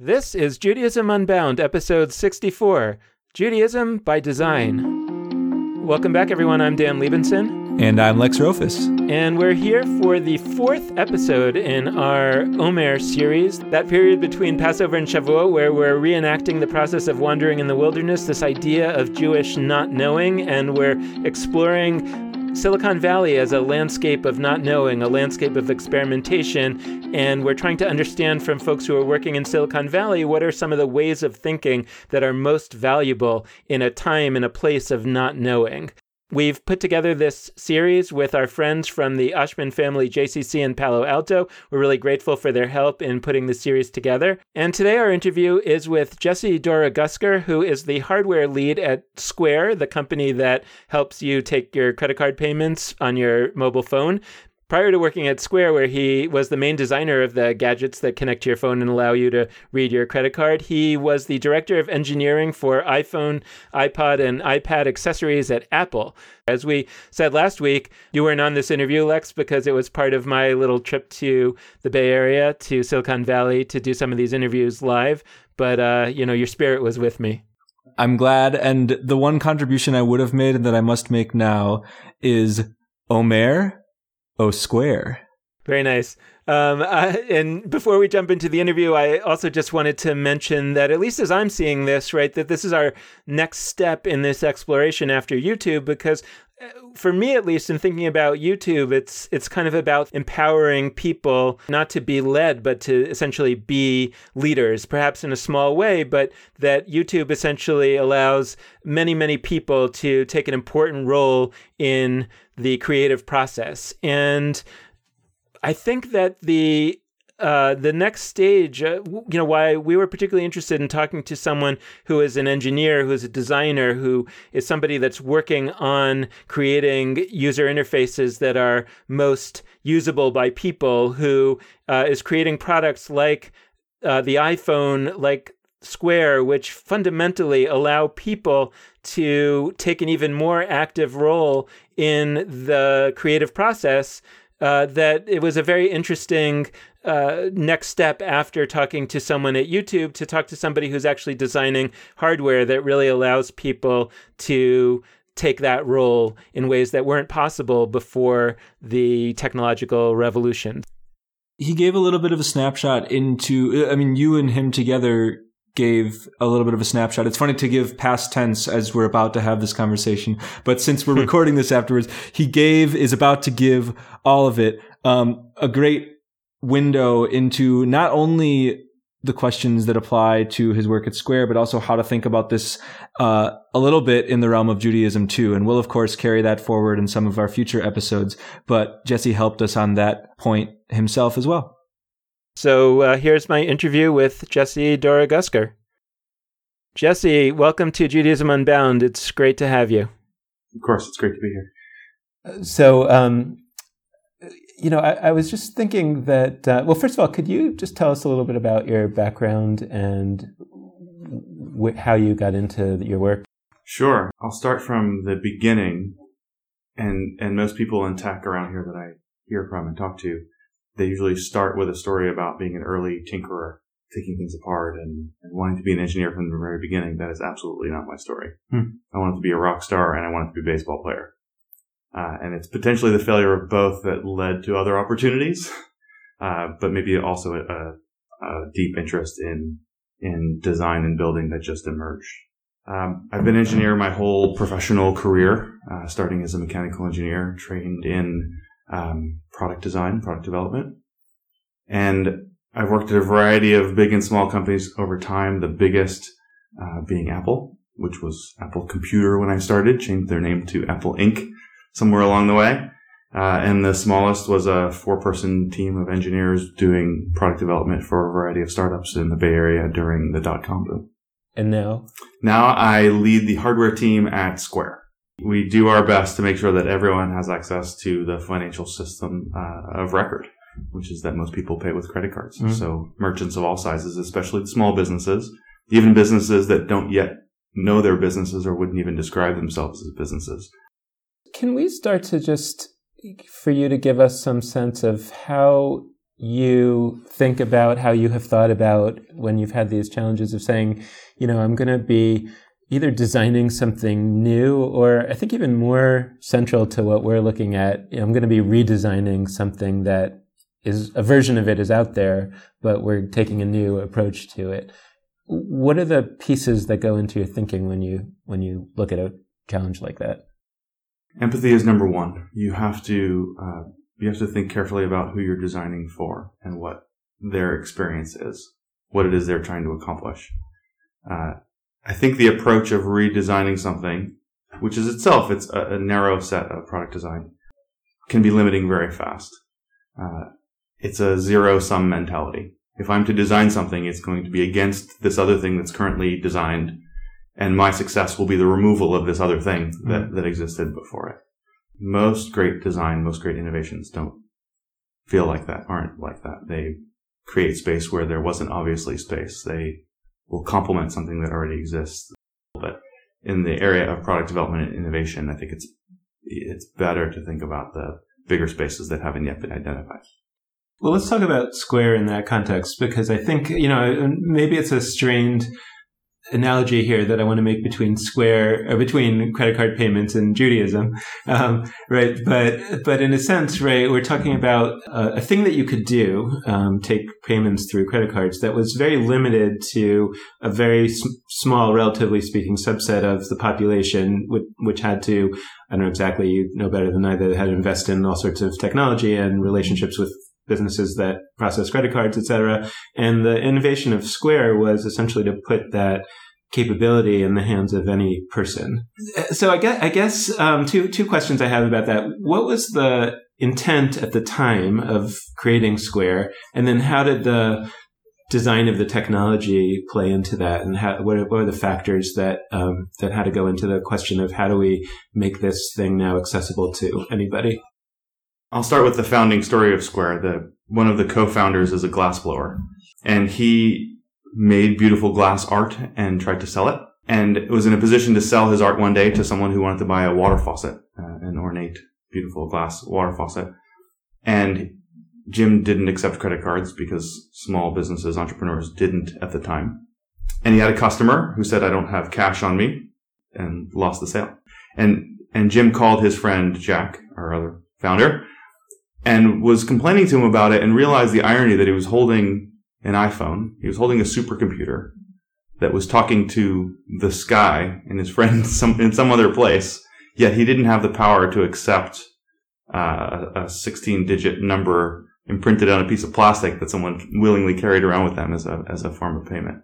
This is Judaism Unbound, episode 64 Judaism by Design. Welcome back, everyone. I'm Dan Libenson. And I'm Lex Rofes. And we're here for the fourth episode in our Omer series, that period between Passover and Shavuot, where we're reenacting the process of wandering in the wilderness, this idea of Jewish not knowing, and we're exploring Silicon Valley as a landscape of not knowing, a landscape of experimentation, and we're trying to understand from folks who are working in Silicon Valley what are some of the ways of thinking that are most valuable in a time and a place of not knowing. We've put together this series with our friends from the Oshman family JCC in Palo Alto. We're really grateful for their help in putting the series together. And today our interview is with Jesse Dorogusker, who is the hardware lead at Square, the company that helps you take your credit card payments on your mobile phone prior to working at Square, where he was the main designer of the gadgets that connect to your phone and allow you to read your credit card, he was the director of engineering for iPhone, iPod, and iPad accessories at Apple. As we said last week, you weren't on this interview, Lex, because it was part of my little trip to the Bay Area, to Silicon Valley, to do some of these interviews live. But, uh, you know, your spirit was with me. I'm glad. And the one contribution I would have made and that I must make now is Omer O Square. Very nice. Um, uh, and before we jump into the interview, I also just wanted to mention that, at least as I'm seeing this, right, that this is our next step in this exploration after YouTube, because for me at least in thinking about YouTube it's it's kind of about empowering people not to be led but to essentially be leaders perhaps in a small way but that YouTube essentially allows many many people to take an important role in the creative process. And I think that the uh, the next stage, uh, you know, why we were particularly interested in talking to someone who is an engineer, who is a designer, who is somebody that's working on creating user interfaces that are most usable by people, who uh, is creating products like uh, the iPhone, like Square, which fundamentally allow people to take an even more active role in the creative process. Uh, that it was a very interesting uh, next step after talking to someone at YouTube to talk to somebody who's actually designing hardware that really allows people to take that role in ways that weren't possible before the technological revolution. He gave a little bit of a snapshot into, I mean, you and him together gave a little bit of a snapshot. It's funny to give past tense as we're about to have this conversation, but since we're recording this afterwards, he gave, is about to give all of it, um, a great window into not only the questions that apply to his work at Square, but also how to think about this uh, a little bit in the realm of Judaism too. And we'll of course carry that forward in some of our future episodes. But Jesse helped us on that point himself as well. So uh, here's my interview with Jesse Dorogusker. Jesse, welcome to Judaism Unbound. It's great to have you. Of course, it's great to be here. So, um, you know, I, I, was just thinking that, uh, well, first of all, could you just tell us a little bit about your background and wh- how you got into your work? Sure. I'll start from the beginning. And, and most people in tech around here that I hear from and talk to, they usually start with a story about being an early tinkerer, taking things apart and, and wanting to be an engineer from the very beginning. That is absolutely not my story. Hmm. I wanted to be a rock star and I wanted to be a baseball player. Uh, and it's potentially the failure of both that led to other opportunities, uh, but maybe also a, a, deep interest in in design and building that just emerged. Um, I've been an engineer my whole professional career, uh, starting as a mechanical engineer, trained in um, product design, product development, and I've worked at a variety of big and small companies over time. The biggest uh, being Apple, which was Apple Computer when I started, changed their name to Apple Inc somewhere along the way. Uh, and the smallest was a four person team of engineers doing product development for a variety of startups in the Bay Area during the dot com boom. And now? Now I lead the hardware team at Square. We do our best to make sure that everyone has access to the financial system uh, of record, which is that most people pay with credit cards. Mm-hmm. So merchants of all sizes, especially small businesses, even businesses that don't yet know their businesses or wouldn't even describe themselves as businesses, can we start to just for you to give us some sense of how you think about how you have thought about when you've had these challenges of saying, you know, I'm going to be either designing something new or I think even more central to what we're looking at, I'm going to be redesigning something that is a version of it is out there, but we're taking a new approach to it. What are the pieces that go into your thinking when you when you look at a challenge like that? Empathy is number one. You have to uh, you have to think carefully about who you're designing for and what their experience is, what it is they're trying to accomplish. Uh, I think the approach of redesigning something, which is itself it's a, a narrow set of product design, can be limiting very fast. Uh, it's a zero sum mentality. If I'm to design something, it's going to be against this other thing that's currently designed, and my success will be the removal of this other thing that, mm-hmm. that existed before it. Most great design, most great innovations don't feel like that, aren't like that. They create space where there wasn't obviously space. They will complement something that already exists. But in the area of product development and innovation, I think it's it's better to think about the bigger spaces that haven't yet been identified. Well, let's talk about Square in that context because I think, you know, maybe it's a strained analogy here that I want to make between Square or between credit card payments and Judaism, um, right? But but in a sense, right, we're talking about a, a thing that you could do, um, take payments through credit cards that was very limited to a very sm- small, relatively speaking, subset of the population, which, which had to. I don't know exactly. You know better than I. That had to invest in all sorts of technology and relationships with businesses that process credit cards, et cetera. And the innovation of Square was essentially to put that capability in the hands of any person. So I guess, I guess um, two two questions I have about that. What was the intent at the time of creating Square, and then how did the design of the technology play into that, and how, what, are, what are the factors that um, that had to go into the question of how do we make this thing now accessible to anybody? I'll start with the founding story of Square. The one of the co-founders is a glassblower, and he made beautiful glass art and tried to sell it. And was in a position to sell his art one day to someone who wanted to buy a water faucet, uh, an ornate, beautiful glass water faucet. And Jim didn't accept credit cards because small businesses, entrepreneurs didn't at the time. And he had a customer who said, I don't have cash on me and lost the sale. And, and Jim called his friend Jack, our other founder, and was complaining to him about it and realized the irony that he was holding an iPhone. He was holding a supercomputer that was talking to the sky and his friend some, in some other place. Yet he didn't have the power to accept uh, a 16 digit number imprinted on a piece of plastic that someone willingly carried around with them as a, as a form of payment.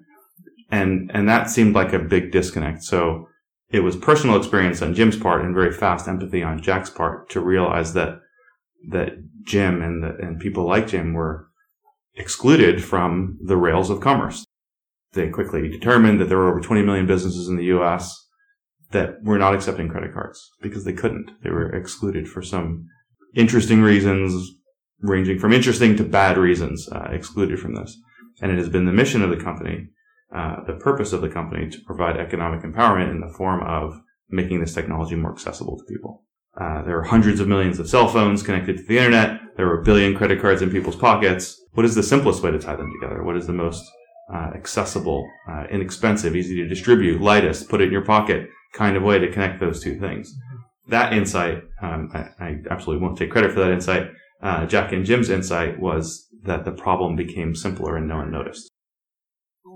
And, and that seemed like a big disconnect. So it was personal experience on Jim's part and very fast empathy on Jack's part to realize that that Jim and the, and people like Jim were excluded from the rails of commerce. They quickly determined that there were over 20 million businesses in the U.S. that were not accepting credit cards because they couldn't. They were excluded for some interesting reasons, ranging from interesting to bad reasons, uh, excluded from this. And it has been the mission of the company, uh, the purpose of the company to provide economic empowerment in the form of making this technology more accessible to people. Uh, there are hundreds of millions of cell phones connected to the internet. There are a billion credit cards in people's pockets. What is the simplest way to tie them together? What is the most uh, accessible, uh, inexpensive, easy to distribute, lightest, put it in your pocket kind of way to connect those two things? That insight, um, I, I, absolutely won't take credit for that insight. Uh, Jack and Jim's insight was that the problem became simpler and no one noticed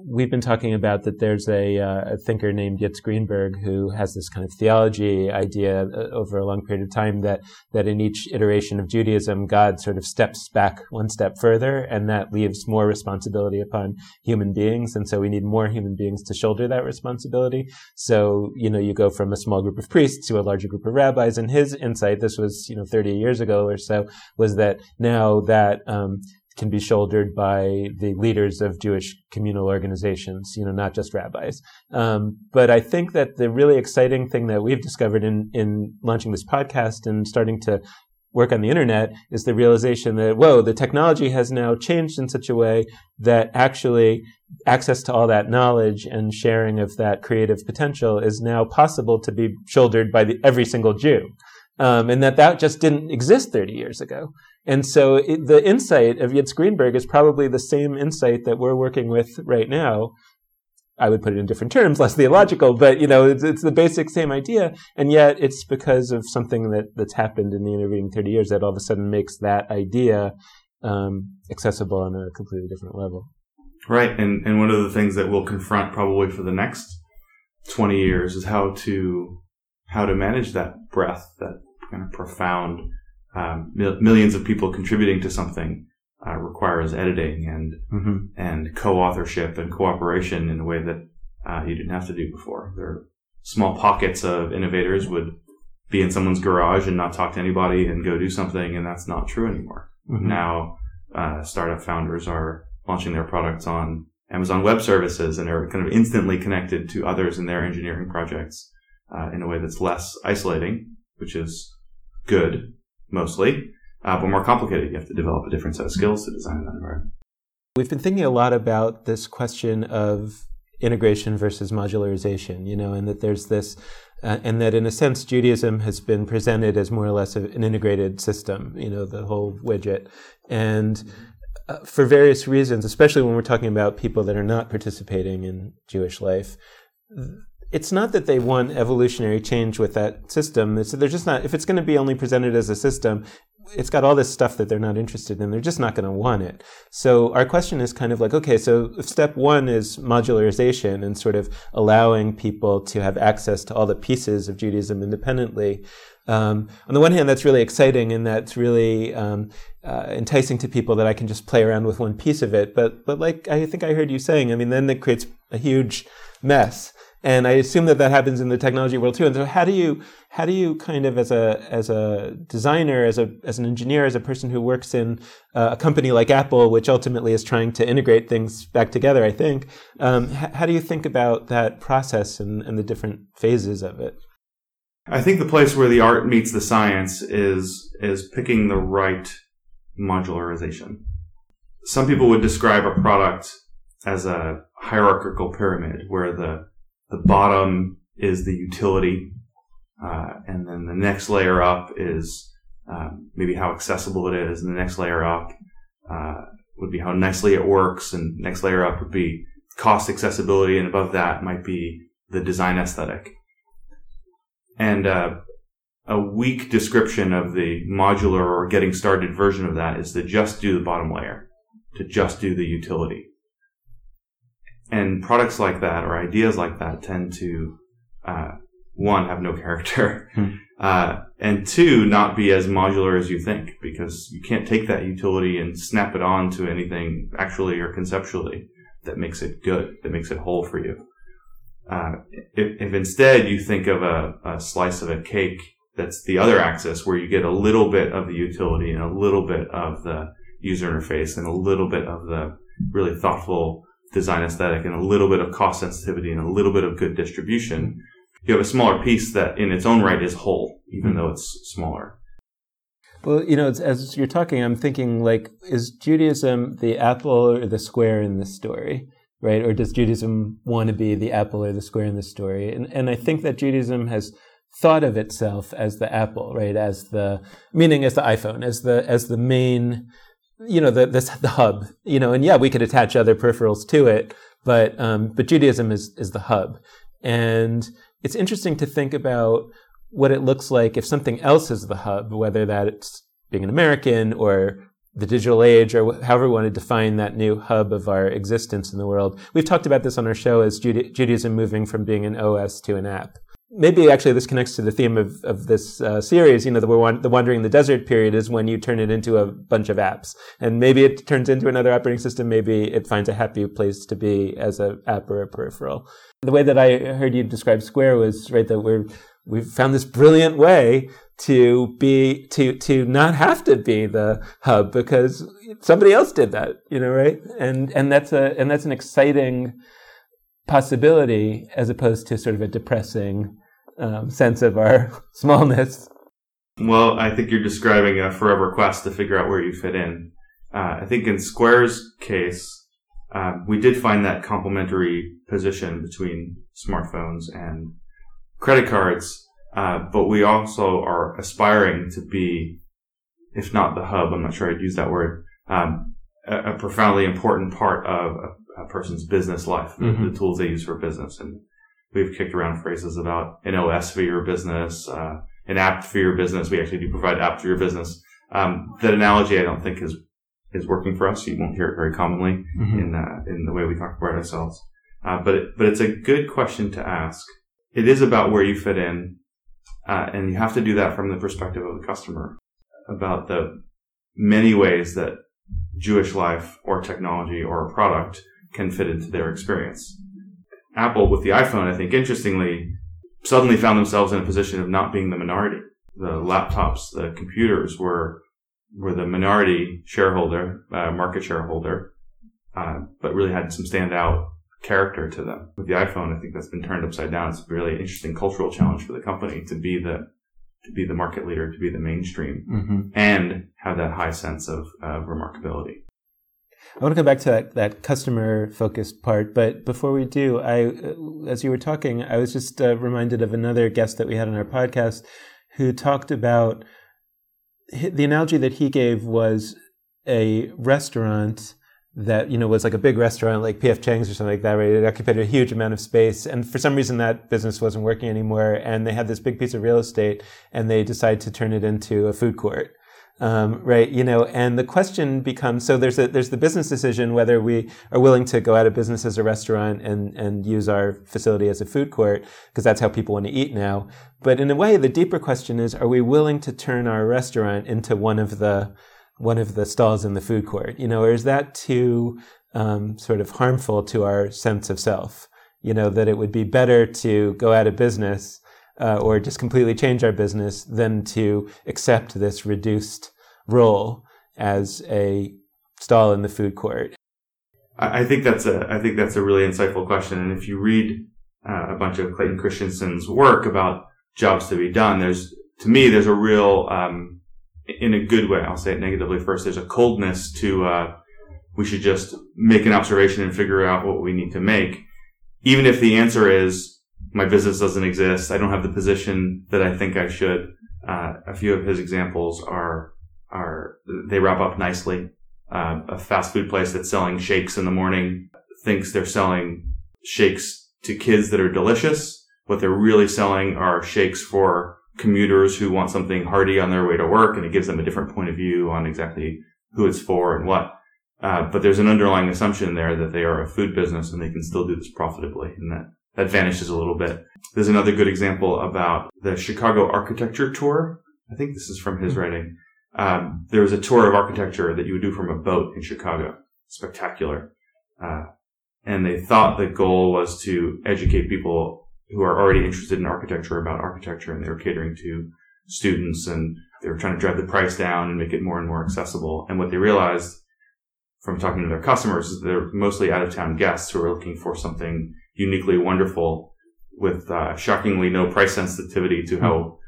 we've been talking about that there's a, uh, a, thinker named Yitz Greenberg who has this kind of theology idea uh, over a long period of time that that in each iteration of Judaism, God sort of steps back one step further, and that leaves more responsibility upon human beings, and so we need more human beings to shoulder that responsibility. So you know, you go from a small group of priests to a larger group of rabbis, and his insight, this was you know 30 years ago or so, was that now that um, can be shouldered by the leaders of Jewish communal organizations, you know, not just rabbis. Um, but I think that the really exciting thing that we've discovered in, in launching this podcast and starting to work on the internet is the realization that, whoa, the technology has now changed in such a way that actually access to all that knowledge and sharing of that creative potential is now possible to be shouldered by the, every single Jew. Um, and that that just didn't exist 30 years ago. And so it, the insight of Yitz Greenberg is probably the same insight that we're working with right now. I would put it in different terms, less theological, but you know, it's, it's the basic same idea. And yet it's because of something that, that's happened in the intervening 30 years that all of a sudden makes that idea um, accessible on a completely different level. Right. And, and one of the things that we'll confront probably for the next 20 years is how to, how to manage that breath, that kind of profound, um, mil- millions of people contributing to something uh, requires editing and mm-hmm. and co-authorship and cooperation in a way that uh, you didn't have to do before. There are small pockets of innovators would be in someone's garage and not talk to anybody and go do something, and that's not true anymore. Mm-hmm. Now, uh, startup founders are launching their products on Amazon Web Services and are kind of instantly connected to others in their engineering projects uh, in a way that's less isolating, which is good mostly uh, but more complicated. You have to develop a different set of skills to design that environment. We've been thinking a lot about this question of integration versus modularization, you know, and that there's this, uh, and that in a sense, Judaism has been presented as more or less an integrated system, you know, the whole widget. And uh, for various reasons, especially when we're talking about people that are not participating in Jewish life, it's not that they want evolutionary change with that system. It's, they're just not, if it's going to be only presented as a system, it's got all this stuff that they're not interested in. They're just not going to want it. So our question is kind of like, okay, so if step one is modularization and sort of allowing people to have access to all the pieces of Judaism independently, um, on the one hand, that's really exciting and that's really um, uh, enticing to people that I can just play around with one piece of it. But but like I think I heard you saying, I mean, then it creates a huge mess. And I assume that that happens in the technology world too. And so, how do you how do you kind of as a as a designer, as a as an engineer, as a person who works in uh, a company like Apple, which ultimately is trying to integrate things back together, I think. Um, how do you think about that process and, and the different phases of it? I think the place where the art meets the science is is picking the right modularization. Some people would describe a product as a hierarchical pyramid where the the bottom is the utility, uh, and then the next layer up is um, maybe how accessible it is, and the next layer up uh, would be how nicely it works, and next layer up would be cost accessibility, and above that might be the design aesthetic. And uh, a weak description of the modular or getting started version of that is to just do the bottom layer, to just do the utility and products like that or ideas like that tend to uh, one have no character hmm. uh, and two not be as modular as you think because you can't take that utility and snap it on to anything actually or conceptually that makes it good that makes it whole for you uh, if, if, instead you think of a, a slice of a cake that's the other axis where you get a little bit of the utility and a little bit of the user interface and a little bit of the really thoughtful design aesthetic and a little bit of cost sensitivity and a little bit of good distribution, you have a smaller piece that in its own right is whole, even mm-hmm. though it's smaller. Well, you know, as you're talking, I'm thinking like, is Judaism the apple or the square in this story? Right? Or does Judaism want to be the apple or the square in this story? And, and I think that Judaism has thought of itself as the apple, right? As the, meaning as the iPhone, as the, as the main you know the, the the hub you know and yeah we could attach other peripherals to it but um, but Judaism is is the hub. And it's interesting to think about what it looks like if something else is the hub whether that's being an American or the digital age or however we want to define that new hub of our existence in the world. We've talked about this on our show as Judaism moving from being an OS to an app maybe actually this connects to the theme of, of this uh, series. You know, the, the wandering the desert period is when you turn it into a bunch of apps, and maybe it turns into another operating system. Maybe it finds a happy place to be as an app or a peripheral. The way that I heard you describe Square was right that we're we've found this brilliant way to be to to not have to be the hub because somebody else did that. You know, right? And and that's a and that's an exciting possibility as opposed to sort of a depressing um, sense of our smallness. Well, I think you're describing a forever quest to figure out where you fit in. Uh, I think in Square's case, uh, we did find that complementary position between smartphones and credit cards, uh, but we also are aspiring to be if not the hub, I'm not sure I'd use that word, um, a, a, profoundly important part of a, a person's business life, mm-hmm. the, the, tools they use for business. And we've kicked around phrases about an OS for your business, uh, an app for your business. We actually do provide app for your business. Um, that analogy I don't think is is working for us. You won't hear it very commonly mm-hmm. in uh, in the way we talk about ourselves. Uh, but it, but it's a good question to ask. It is about where you fit in, uh, and you have to do that from the perspective of the customer about the many ways that Jewish life or technology or a product can fit into their experience. Apple with the iPhone, I think interestingly, suddenly found themselves in a position of not being the minority. The laptops, the computers were were the minority shareholder, uh, market shareholder, uh, but really had some standout character to them. With the iPhone, I think that's been turned upside down. It's a really interesting cultural challenge for the company to be the to be the market leader, to be the mainstream, mm-hmm. and have that high sense of uh, remarkability. I want to go back to that, that customer focused part, but before we do, I, as you were talking, I was just uh, reminded of another guest that we had on our podcast who talked about the analogy that he gave was a restaurant that you know was like a big restaurant like PF Chang's or something like that, right? It occupied a huge amount of space, and for some reason that business wasn't working anymore, and they had this big piece of real estate, and they decided to turn it into a food court. Um, right, you know, and the question becomes: so there's a there's the business decision whether we are willing to go out of business as a restaurant and and use our facility as a food court because that's how people want to eat now. But in a way, the deeper question is: Are we willing to turn our restaurant into one of the one of the stalls in the food court? You know, or is that too um, sort of harmful to our sense of self? You know, that it would be better to go out of business uh, or just completely change our business than to accept this reduced role as a stall in the food court? I think that's a I think that's a really insightful question. And if you read uh, a bunch of Clayton Christensen's work about jobs to be done, there's to me there's a real um, in a good way. I'll say it negatively first. There's a coldness to uh, we should just make an observation and figure out what we need to make, even if the answer is my business doesn't exist. I don't have the position that I think I should. Uh, a few of his examples are are they wrap up nicely. Uh, a fast food place that's selling shakes in the morning thinks they're selling shakes to kids that are delicious. What they're really selling are shakes for commuters who want something hearty on their way to work, and it gives them a different point of view on exactly who it's for and what. Uh, but there's an underlying assumption there that they are a food business and they can still do this profitably, and that that vanishes a little bit. There's another good example about the Chicago architecture tour. I think this is from his writing. Um, there was a tour of architecture that you would do from a boat in Chicago. Spectacular. Uh, and they thought the goal was to educate people who are already interested in architecture about architecture and they were catering to students and they were trying to drive the price down and make it more and more accessible. And what they realized from talking to their customers is they're mostly out of town guests who are looking for something uniquely wonderful with uh, shockingly no price sensitivity to how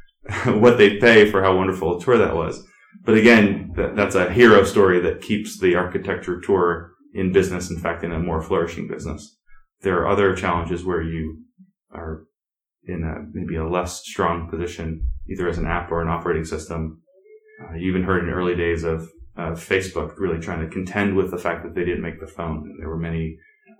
what they'd pay for how wonderful a tour that was. But again, that, that's a hero story that keeps the architecture tour in business. In fact, in a more flourishing business. There are other challenges where you are in a, maybe a less strong position, either as an app or an operating system. Uh, you even heard in early days of uh, Facebook really trying to contend with the fact that they didn't make the phone. And there were many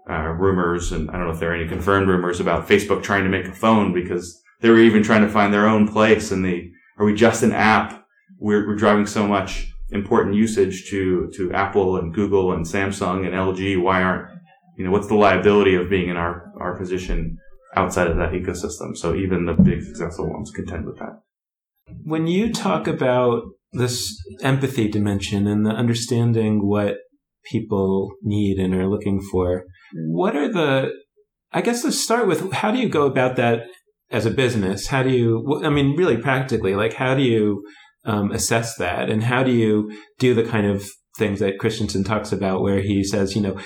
uh, rumors, and I don't know if there are any confirmed rumors about Facebook trying to make a phone because they were even trying to find their own place in the, are we just an app? We're, we're driving so much important usage to, to Apple and Google and Samsung and LG. Why aren't, you know, what's the liability of being in our, our position outside of that ecosystem? So even the big successful ones contend with that. When you talk about this empathy dimension and the understanding what people need and are looking for, what are the, I guess let's start with how do you go about that as a business? How do you, I mean, really practically, like how do you um, assess that? And how do you do the kind of things that Christensen talks about where he says, you know,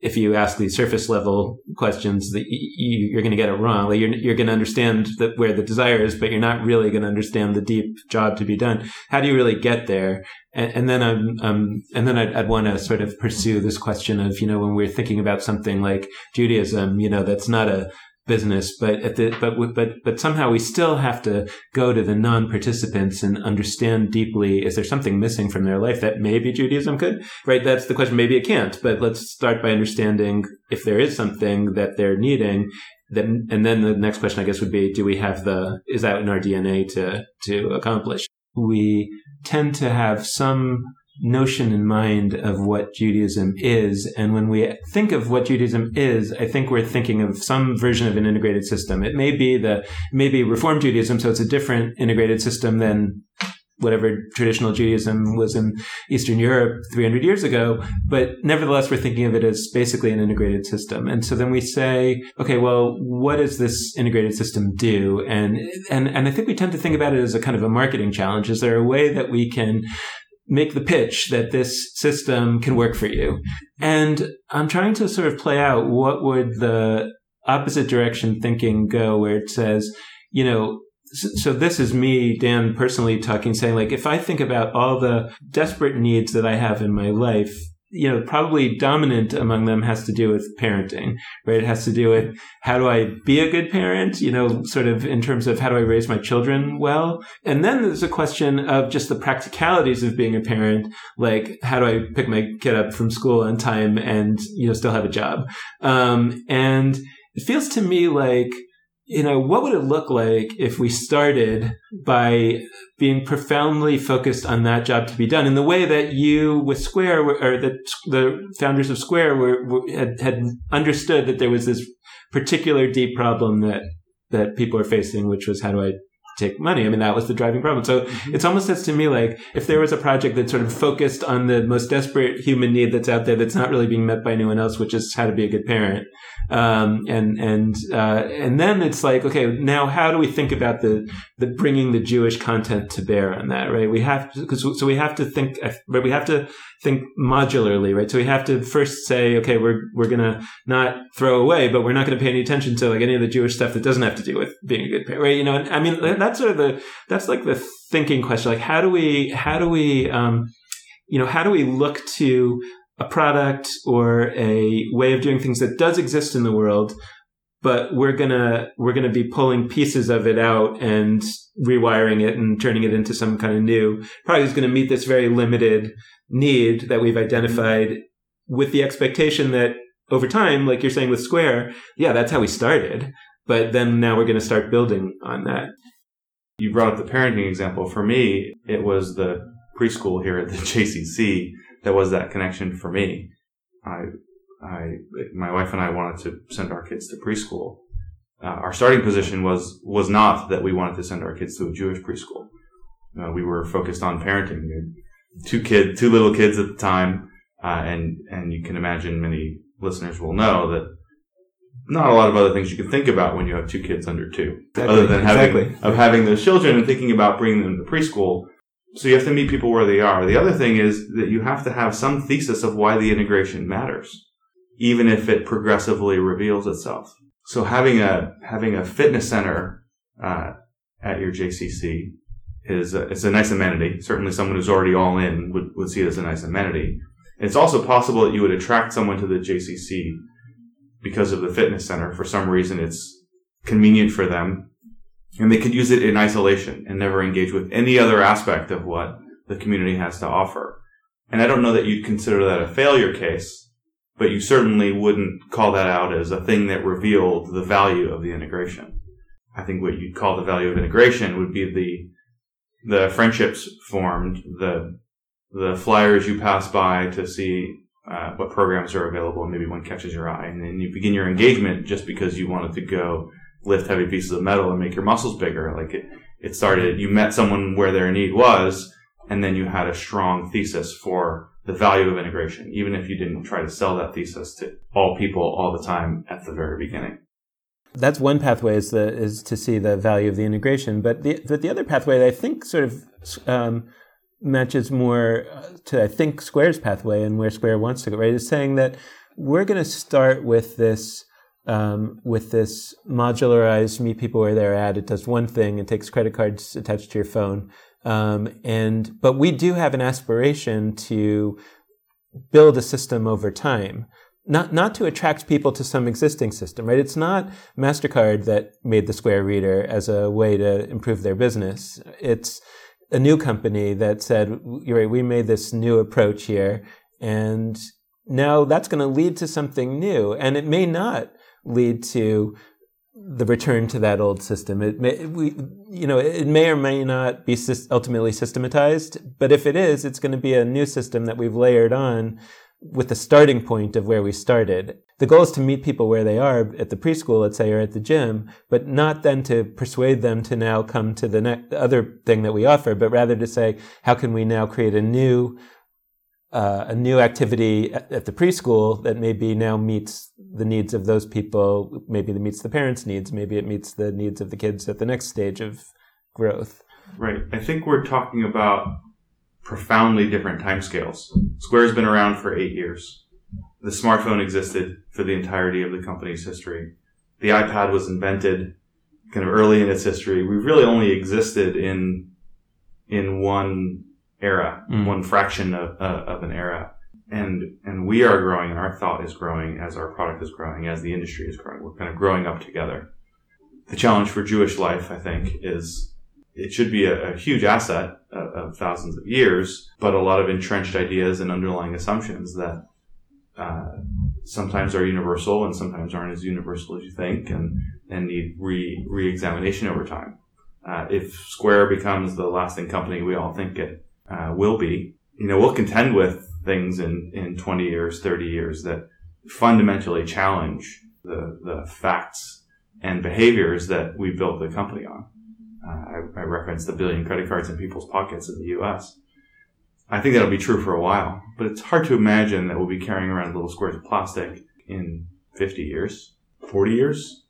if you ask these surface level questions, that you, are going to get it wrong. Like you're, you're going to understand that where the desire is, but you're not really going to understand the deep job to be done. How do you really get there? And, and then I'm, um, and then I'd, I'd want to sort of pursue this question of, you know, when we're thinking about something like Judaism, you know, that's not a business, but at the but but but somehow we still have to go to the non-participants and understand deeply: is there something missing from their life that maybe Judaism could? Right? That's the question. Maybe it can't, but let's start by understanding if there is something that they're needing. Then, and then the next question, I guess, would be: Do we have the? Is that in our DNA to to accomplish? We tend to have some notion in mind of what Judaism is. And when we think of what Judaism is, I think we're thinking of some version of an integrated system. It may be the, maybe Reform Judaism, so it's a different integrated system than whatever traditional Judaism was in Eastern Europe 300 years ago. But nevertheless, we're thinking of it as basically an integrated system. And so then we say, okay, well, what does this integrated system do? And, and, and I think we tend to think about it as a kind of a marketing challenge. Is there a way that we can make the pitch that this system can work for you. And I'm trying to sort of play out what would the opposite direction thinking go where it says, you know, so this is me, Dan, personally talking, saying like, if I think about all the desperate needs that I have in my life, you know, probably dominant among them has to do with parenting, right? It has to do with how do I be a good parent, you know, sort of in terms of how do I raise my children well? And then there's a question of just the practicalities of being a parent, like how do I pick my kid up from school on time and, you know, still have a job? Um, and it feels to me like, you know, what would it look like if we started by being profoundly focused on that job to be done in the way that you with Square or that the founders of Square were, were, had, had understood that there was this particular deep problem that that people are facing, which was how do I take money. I mean, that was the driving problem. So mm-hmm. it's almost says to me like if there was a project that sort of focused on the most desperate human need that's out there that's not really being met by anyone else, which is how to be a good parent. Um, and and uh, and then it's like, okay, now how do we think about the the bringing the Jewish content to bear on that? Right? We have to, cause, so we have to think, but we have to think modularly, right? So we have to first say, okay, we're we're gonna not throw away, but we're not gonna pay any attention to like any of the Jewish stuff that doesn't have to do with being a good parent, right? You know, I mean, that's sort of the that's like the thinking question, like how do we how do we um, you know how do we look to a product or a way of doing things that does exist in the world but we're gonna we're gonna be pulling pieces of it out and rewiring it and turning it into some kind of new product is to meet this very limited need that we've identified with the expectation that over time, like you're saying with Square, yeah, that's how we started. But then now we're to start building on that. You brought up the parenting example. For me, it was the preschool here at the JCC that was that connection for me. I, I, my wife and I wanted to send our kids to preschool. Uh, our starting position was was not that we wanted to send our kids to a Jewish preschool. Uh, we were focused on parenting two kid, two little kids at the time, uh, and and you can imagine many listeners will know that not a lot of other things you can think about when you have two kids under two, exactly. other than having exactly. of having those children and thinking about bringing them to preschool. So you have to meet people where they are. The other thing is that you have to have some thesis of why the integration matters, even if it progressively reveals itself. So having a having a fitness center uh, at your JCC is a, it's a nice amenity. Certainly, someone who's already all in would, would see it as a nice amenity. It's also possible that you would attract someone to the JCC because of the fitness center. For some reason, it's convenient for them, and they could use it in isolation and never engage with any other aspect of what the community has to offer. And I don't know that you'd consider that a failure case, but you certainly wouldn't call that out as a thing that revealed the value of the integration. I think what you'd call the value of integration would be the the friendships formed, the the flyers you pass by to see uh, what programs are available, maybe one catches your eye, and then you begin your engagement just because you wanted to go lift heavy pieces of metal and make your muscles bigger. Like it, it started, you met someone where their need was, and then you had a strong thesis for the value of integration, even if you didn't try to sell that thesis to all people all the time at the very beginning that's one pathway is the is to see the value of the integration. But the but the other pathway I think sort of um, matches more to I think Square's pathway and where Square wants to go. Right, is saying that we're going to start with this. Um, with this modularized meet people where they're at, it does one thing. It takes credit cards attached to your phone, um, and but we do have an aspiration to build a system over time not not to attract people to some existing system, right? It's not Mastercard that made the Square Reader as a way to improve their business. It's a new company that said, "You're right, we made this new approach here, and now that's going to lead to something new, and it may not lead to." the return to that old system. It may, we, you know, it may or may not be ultimately systematized, but if it is, it's going to be a new system that we've layered on with the starting point of where we started. The goal is to meet people where they are at the preschool, let's say, or at the gym, but not then to persuade them to now come to the, ne- the other thing that we offer, but rather to say, how can we now create a new uh, a new activity at, at, the preschool that maybe now meets the needs of those people. Maybe it meets the parents' needs. Maybe it meets the needs of the kids at the next stage of growth. Right. I think we're talking about profoundly different timescales. Square's been around for eight years. The smartphone existed for the entirety of the company's history. The iPad was invented kind of early in its history. We've really only existed in in one era, mm. one fraction of, uh, of an era. And, and we are growing and our thought is growing as our product is growing, as the industry is growing. We're kind of growing up together. The challenge for Jewish life, I think, is it should be a, a huge asset of, of, thousands of years, but a lot of entrenched ideas and underlying assumptions that uh, sometimes are universal and sometimes aren't as universal as you think, and and need re re-examination over time. Uh, if Square becomes the lasting company we all think it uh, will be, you know, we'll contend with things in, in 20 years, 30 years that fundamentally challenge the, the facts and behaviors that we built the company on. Uh, I, I referenced the billion credit cards in people's pockets in the U.S. I think that'll be true for a while, but it's hard to imagine that we'll be carrying around little squares of plastic in 50 years, 40 years,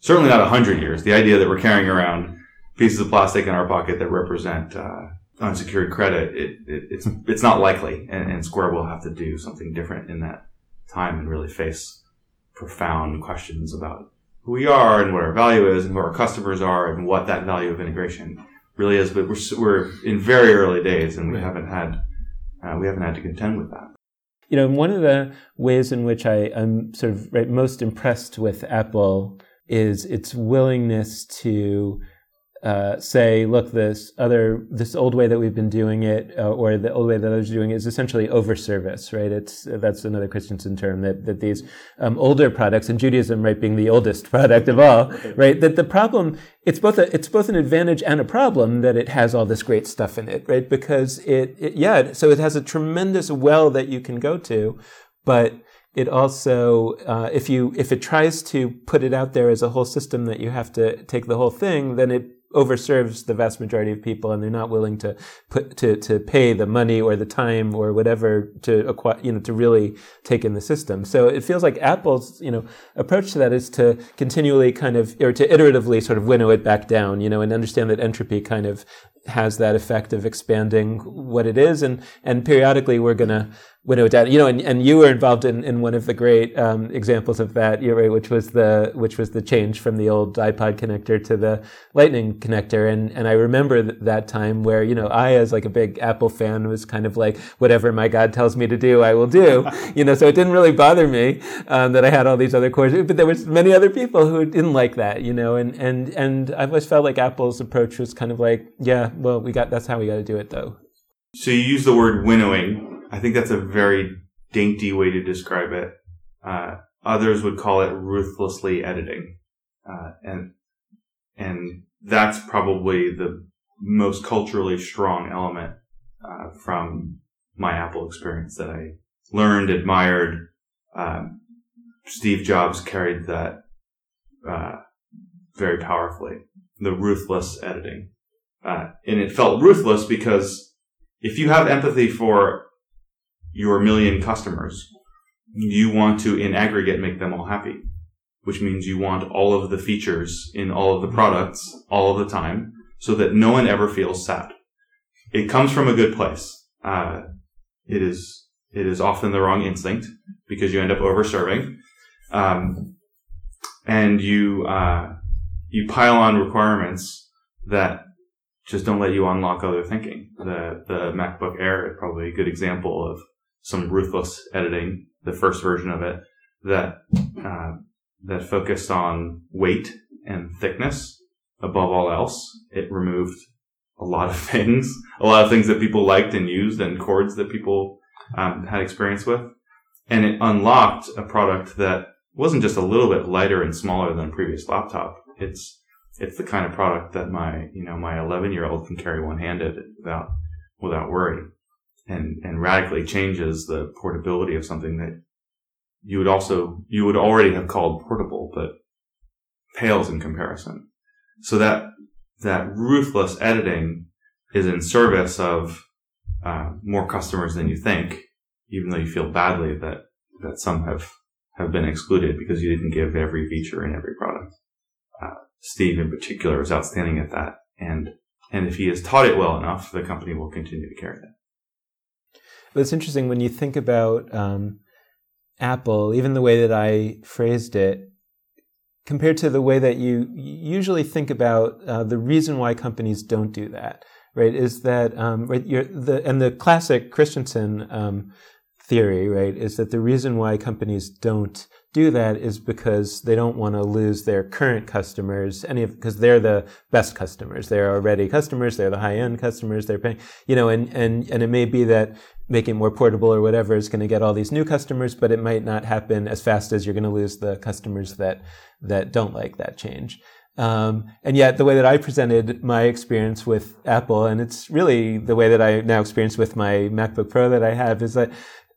certainly not 100 years. The idea that we're carrying around pieces of plastic in our pocket that represent uh, unsecured credit, it, it, it's it's not likely, and, and, Square will have to do something different in that time and really face profound questions about who we are and what our value is and who our customers are and what that value of integration really is. But we're we're in very early days, and we haven't had uh, we haven't had to contend with that. You know, one of the ways in which I am sort of right, most impressed with Apple is its willingness to uh, say, look, this other, this old way that we've been doing it, uh, or the old way that others are doing it is essentially over service, right? It's, that's another Christensen term that, that these, um, older products and Judaism, right, being the oldest product of all, right? That the problem, it's both a, it's both an advantage and a problem that it has all this great stuff in it, right? Because it, it yeah, so it has a tremendous well that you can go to, but it also uh, if you if it tries to put it out there as a whole system that you have to take the whole thing then it overserves the vast majority of people and they're not willing to put to to pay the money or the time or whatever to acquire you know to really take in the system. So it feels like apple's you know approach to that is to continually kind of or to iteratively sort of winnow it back down you know and understand that entropy kind of has that effect of expanding what it is. And and periodically we're going to winnow it down. You know, and, and you were involved in, in one of the great um, examples of that, you right, which was the which was the change from the old iPod connector to the Lightning connector. And and I remember th- that time where you know I, as like a big Apple fan, was kind of like whatever my God tells me to do, I will do. you know, so it didn't really bother me um, that I had all these other cores, but there was many other people who didn't like that. You know, and and and I always felt like Apple's approach was kind of like, yeah, well, we got that's how we got to do it though. So you use the word winnowing I think that's a very dainty way to describe it. Uh, others would call it ruthlessly editing, uh, and and that's probably the most culturally strong element uh, from my Apple experience that I learned, admired. Um, Steve Jobs carried that uh, very powerfully. The ruthless editing, uh, and it felt ruthless because if you have empathy for your million customers, you want to, in aggregate, make them all happy, which means you want all of the features in all of the products all of the time so that no one ever feels sad. It comes from a good place. Uh, it is, it is often the wrong instinct because you end up over serving. Um, and you, uh, you pile on requirements that just don't let you unlock other thinking. The, the MacBook Air is probably a good example of some ruthless editing, the first version of it. that uh, that focused on weight and thickness above all else. It removed a lot of things, a lot of things that people liked and used, and cords that people um, had experience with, and it unlocked a product that wasn't just a little bit lighter and smaller than a previous laptop. It's it's the kind of product that my you know my 11 year old can carry one handed without without worry, and and radically changes the portability of something that you would also you would already have called portable, but pales in comparison. So that that ruthless editing is in service of uh, more customers than you think, even though you feel badly that that some have have been excluded because you didn't give every feature in every product. Uh, Steve in particular is outstanding at that, and and if he has taught it well enough, the company will continue to carry that. But it's interesting when you think about um, Apple, even the way that I phrased it, compared to the way that you usually think about uh, the reason why companies don't do that, right? Is that um, right? the and the classic Christensen um, theory, right, is that the reason why companies don't do that is because they don't want to lose their current customers any because they're the best customers they're already customers they're the high end customers they're paying you know and and and it may be that making more portable or whatever is going to get all these new customers but it might not happen as fast as you're going to lose the customers that that don't like that change um, and yet the way that I presented my experience with Apple, and it's really the way that I now experience with my MacBook Pro that I have, is that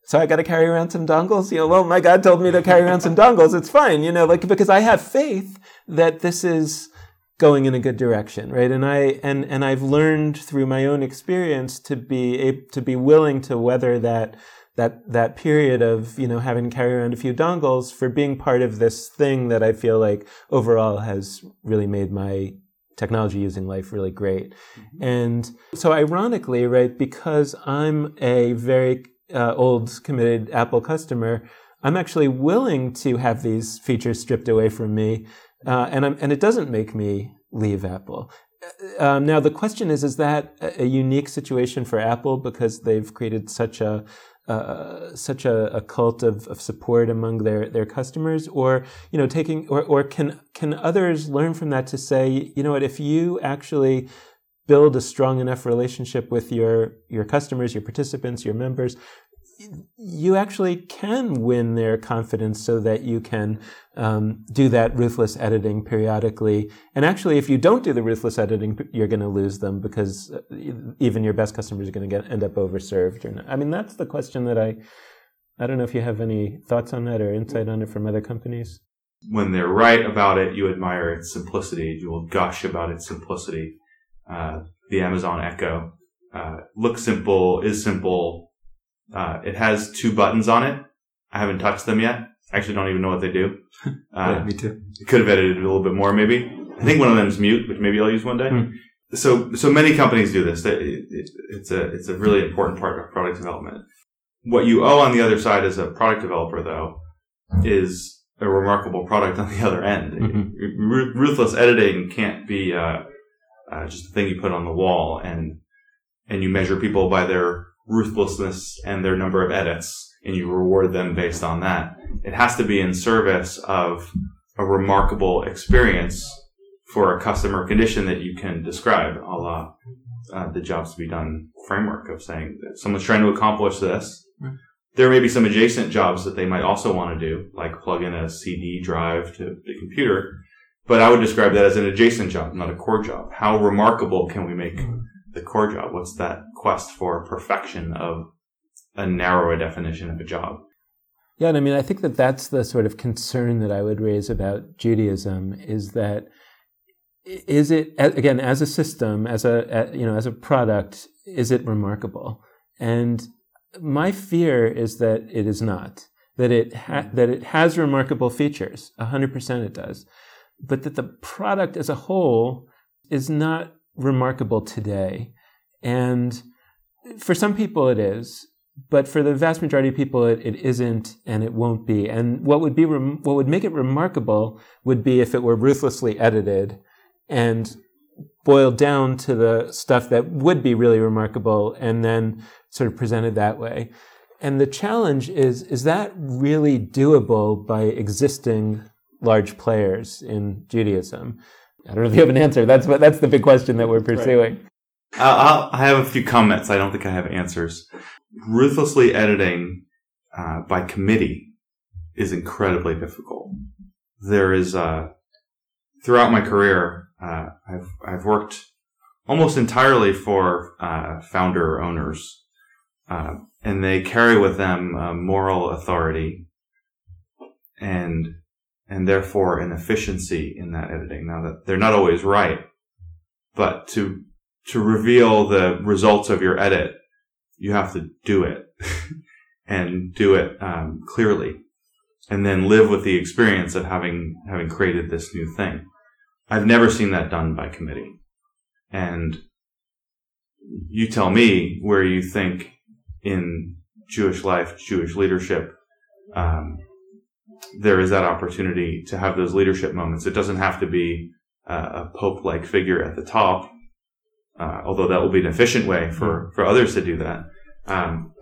so I got to carry around some dongles. You know, well, my God told me to carry around some dongles. It's fine, you know, like because I have faith that this is going in a good direction, right? And I and and I've learned through my own experience to be to be willing to weather that that that period of you know having to carry around a few dongles for being part of this thing that I feel like overall has really made my technology using life really great. Mm-hmm. And so ironically, right, because I'm a very uh, old committed Apple customer, I'm actually willing to have these features stripped away from me, uh, and I'm, and it doesn't make me leave Apple. Uh, um, now the question is: Is that a unique situation for Apple because they've created such a uh, such a, a, cult of, of support among their, their customers, or you know, taking or, or can can others learn from that to say, you know what, if you actually build a strong enough relationship with your your customers, your participants, your members, you actually can win their confidence so that you can um, do that ruthless editing periodically. And actually, if you don't do the ruthless editing, you're going to lose them because uh, even your best customers are going to get end up overserved. Or not. I mean, that's the question that I. I don't know if you have any thoughts on that or insight on it from other companies. When they're right about it, you admire its simplicity. You will gush about its simplicity. Uh, the Amazon Echo uh, looks simple, is simple, uh, it has two buttons on it. I haven't touched them yet. I actually don't even know what they do. Uh, yeah, me too. Could have edited a little bit more, maybe. I think one of them is mute, which maybe I'll use one day. Hmm. So, so many companies do this. It, it, it's a, it's a really important part of product development. What you owe on the other side as a product developer, though, is a remarkable product on the other end. Mm-hmm. Ruthless editing can't be uh, uh, just a thing you put on the wall and and you measure people by their ruthlessness and their number of edits and you reward them based on that. It has to be in service of a remarkable experience for a customer condition that you can describe, a la uh, the jobs to be done framework of saying that someone's trying to accomplish this. There may be some adjacent jobs that they might also want to do, like plug in a CD drive to the computer. But I would describe that as an adjacent job, not a core job. How remarkable can we make the core job? What's that quest for perfection of a narrower definition of a job? Yeah, and I mean, I think that that's the sort of concern that I would raise about Judaism is that is it again as a system, as a you know as a product, is it remarkable? And my fear is that it is not. That it ha- that it has remarkable features, hundred percent it does, but that the product as a whole is not remarkable today. And for some people it is, but for the vast majority of people it, it isn't and it won't be. And what would be rem- what would make it remarkable would be if it were ruthlessly edited and boiled down to the stuff that would be really remarkable and then sort of presented that way. and the challenge is is that really doable by existing large players in Judaism? I don't know if you have an answer. That's what that's the big question that we're pursuing. Right. I'll, i have a few comments. I don't think I have answers. Ruthlessly editing uh, by committee is incredibly difficult. There is uh, throughout my career, uh, I've I've worked almost entirely for uh, founder owners, uh, and they carry with them moral authority and and therefore an efficiency in that editing. Now that they're not always right, but to to reveal the results of your edit, you have to do it and do it um, clearly, and then live with the experience of having having created this new thing. I've never seen that done by committee, and you tell me where you think in Jewish life, Jewish leadership, um, there is that opportunity to have those leadership moments. It doesn't have to be uh, a pope-like figure at the top, uh, although that will be an efficient way for, for others to do that. Um,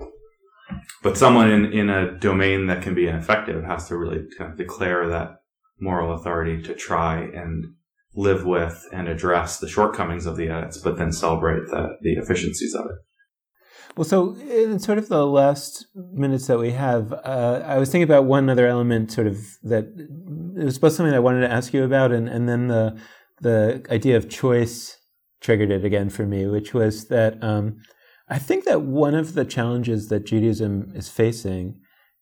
but someone in, in a domain that can be ineffective has to really kind of declare that moral authority to try and live with and address the shortcomings of the edits, but then celebrate the, the efficiencies of it. Well, so in sort of the last minutes that we have, uh, I was thinking about one other element, sort of that it was both something I wanted to ask you about, and, and then the the idea of choice triggered it again for me, which was that um, I think that one of the challenges that Judaism is facing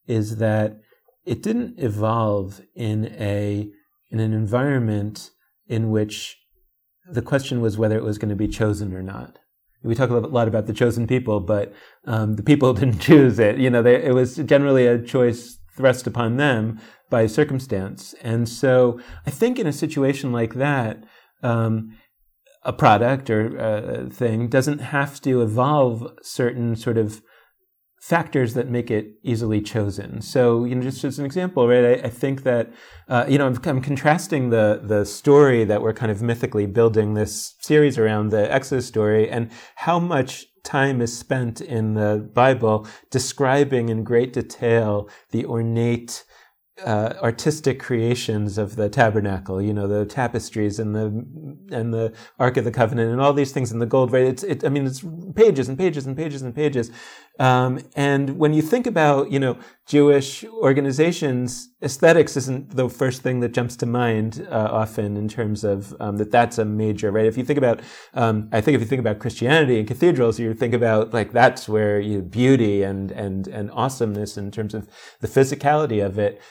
is that it didn't evolve in a in an environment in which the question was whether it was going to be chosen or not we talk a lot about the chosen people, but um, the people didn't choose it. You know, they, it was generally a choice thrust upon them by circumstance. And so I think in a situation like that, um, a product or a thing doesn't have to evolve certain sort of factors that make it easily chosen. So, you know, just as an example, right? I, I think that, uh, you know, I'm, I'm, contrasting the the story that we're kind of mythically building this series around the Exodus story, and how much time is spent in the Bible describing in great detail the ornate uh, artistic creations of the tabernacle, you know, the tapestries and the and the Ark of the Covenant and all these things in the gold. Right? It's it, I mean, it's pages and pages and pages and pages. Um, and when you think about you know Jewish organizations, aesthetics isn't the first thing that jumps to mind uh, often in terms of um, that. That's a major right. If you think about, um, I think if you think about Christianity and cathedrals, you think about like that's where you beauty and and and awesomeness in terms of the physicality of it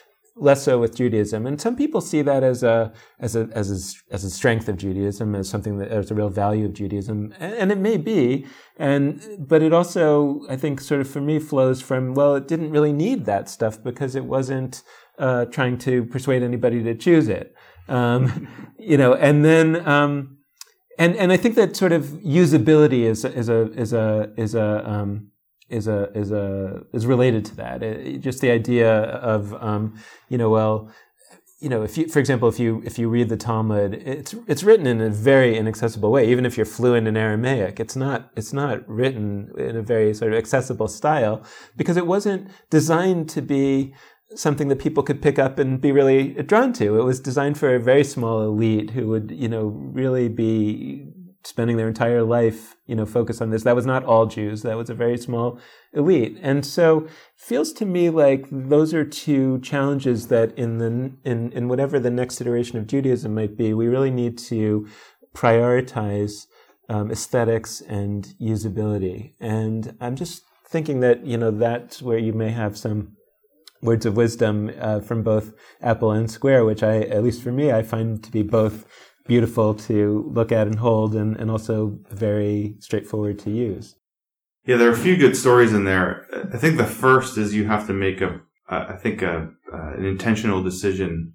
less so with Judaism. And some people see that as a as a as a, as a strength of Judaism, as something that as a real value of Judaism, and it may be. And but it also, I think, sort of for me, flows from well, it didn't really need that stuff because it wasn't uh, trying to persuade anybody to choose it. Um, you know, and then. Um, and, and I think that sort of usability is, is a is a is a um, is a is a is related to that. It, just the idea of um, you know well you know if you for example if you if you read the Talmud it's it's written in a very inaccessible way even if you're fluent in Aramaic it's not it's not written in a very sort of accessible style because it wasn't designed to be something that people could pick up and be really drawn to. It was designed for a very small elite who would, you know, really be spending their entire life, you know, focused on this. That was not all Jews. That was a very small elite. And so it feels to me like those are two challenges that in the in, in whatever the next iteration of Judaism might be, we really need to prioritize um, aesthetics and usability. And I'm just thinking that, you know, that's where you may have some words of wisdom uh, from both Apple and Square, which I, at least for me, I find to be both beautiful to look at and hold and, and also very straightforward to use. Yeah, there are a few good stories in there. I think the first is you have to make a, I think a, an intentional decision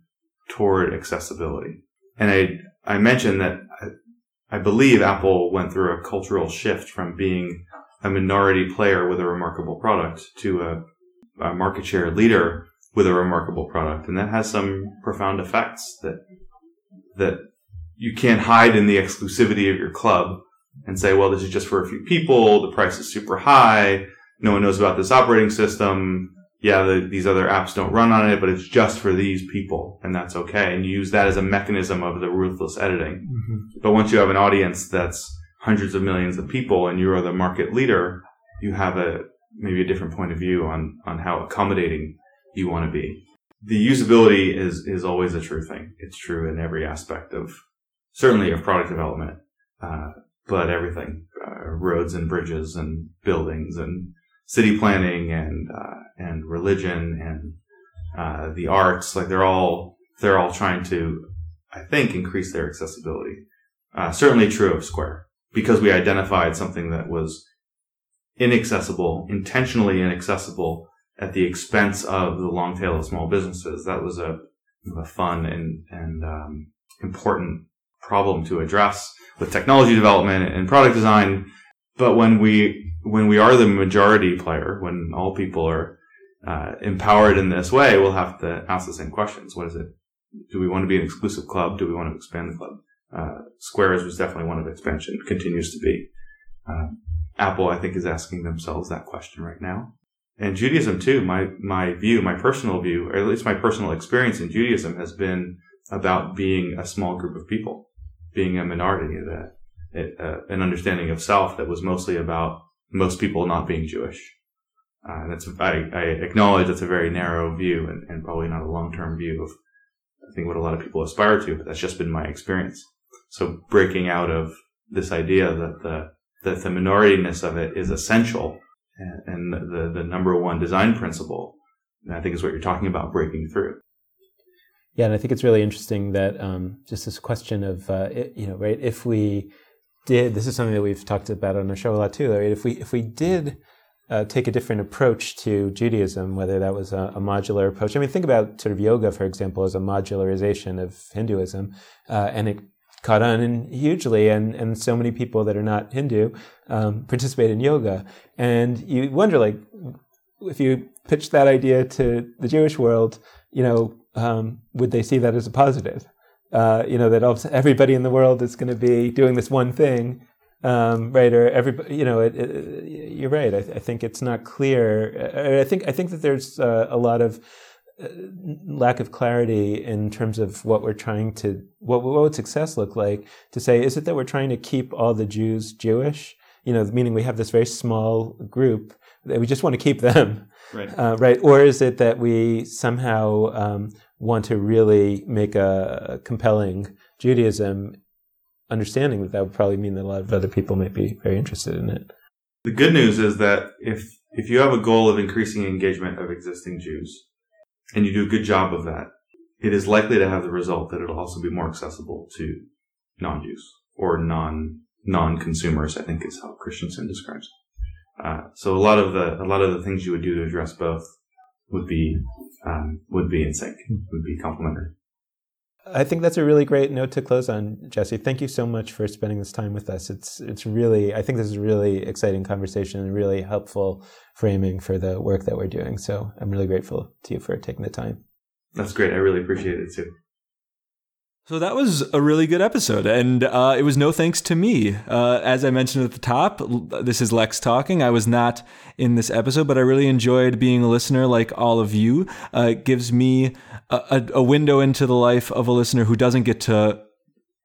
toward accessibility. And I, I mentioned that I, I believe Apple went through a cultural shift from being a minority player with a remarkable product to a, a market share leader with a remarkable product. And that has some profound effects that, that you can't hide in the exclusivity of your club and say, well, this is just for a few people. The price is super high. no one knows about this operating system. Yeah, the, these other apps don't run on it, but it's just for these people, and that's okay. And you use that as a mechanism of the ruthless editing. Mm-hmm. But once you have an audience that's hundreds of millions of people, and you are the market leader, you have a maybe a different point of view on on how accommodating you want to be. The usability is is always a true thing. It's true in every aspect of certainly of product development, uh, but everything, uh, roads and bridges and buildings and city planning and uh, and religion and uh, the arts. Like they're all they're all trying to, I think, increase their accessibility. Uh, certainly true of Square because we identified something that was inaccessible, intentionally inaccessible at the expense of the long tail of small businesses. That was a, a fun and, and um, important problem to address with technology development and product design. But when we when we are the majority player, when all people are uh, empowered in this way, we'll have to ask the same questions. What is it? Do we want to be an exclusive club? Do we want to expand the club? Uh, Squares was definitely one of expansion, continues to be. Uh, Apple, I think, is asking themselves that question right now. And Judaism too, my, my view, my personal view, or at least my personal experience in Judaism has been about being a small group of people, being a minority, that, uh, an understanding of self that was mostly about most people not being Jewish. Uh, that's, I, I, acknowledge that's a very narrow view and, and probably not a long-term view of, I think what a lot of people aspire to, but that's just been my experience. So breaking out of this idea that the that the minorityness of it is essential and, and the, the number one design principle, I think is what you're talking about breaking through. Yeah, and I think it's really interesting that um, just this question of uh, it, you know, right? If we did, this is something that we've talked about on our show a lot too. Right? If we if we did uh, take a different approach to Judaism, whether that was a, a, modular approach. I mean, think about sort of yoga, for example, as a modularization of Hinduism, uh, and it caught on hugely, and, and so many people that are not Hindu um, participate in yoga. And you wonder, like, if you pitch that idea to the Jewish world, you know, um, would they see that as a positive? Uh, you know, that everybody in the world is going to be doing this one thing, um, right? Or everybody, you know, it, it, you're right. I, I, think it's not clear. I think I think that there's uh, a lot of uh, lack of clarity in terms of what we're trying to what what would success look like to say is it that we're trying to keep all the Jews Jewish you know meaning we have this very small group that we just want to keep them right uh, right or is it that we somehow um, want to really make a, compelling Judaism understanding that that would probably mean that a lot of other people might be very interested in it the good news is that if if you have a goal of increasing engagement of existing Jews and you do a good job of that, it is likely to have the result that it'll also be more accessible to non-Jews or non non-consumers. I think is how Christensen describes it. Uh, so a lot of the a lot of the things you would do to address both would be um, would be in sync, would be complementary. I think that's a really great note to close on, Jesse. Thank you so much for spending this time with us. It's it's really I think this is a really exciting conversation and really helpful framing for the work that we're doing. So I'm really grateful to you for taking the time. That's great. I really appreciate it too. So that was a really good episode, and uh, it was no thanks to me. Uh, as I mentioned at the top, this is Lex talking. I was not in this episode, but I really enjoyed being a listener like all of you. Uh, it gives me a, a window into the life of a listener who doesn't get to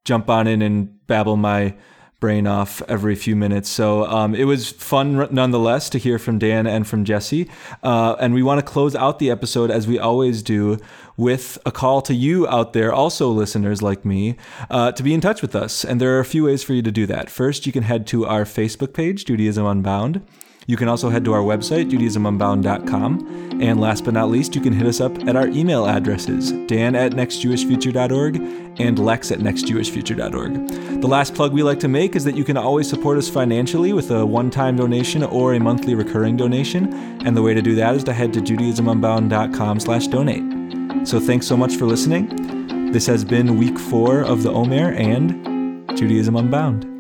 jump on in and babble my brain off every few minutes. So um, it was fun nonetheless to hear from Dan and from Jesse. Uh, and we want to close out the episode as we always do with a call to you out there, also listeners like me, uh, to be in touch with us. And there are a few ways for you to do that. First, you can head to our Facebook page, Judaism Unbound. You can also head to our website, judaismunbound.com. And last but not least, you can hit us up at our email addresses, dan at nextjewishfuture.org and lex at nextjewishfuture.org. The last plug we like to make is that you can always support us financially with a one-time donation or a monthly recurring donation. And the way to do that is to head to judaismunbound.com slash donate. So thanks so much for listening. This has been week four of the Omer and Judaism Unbound.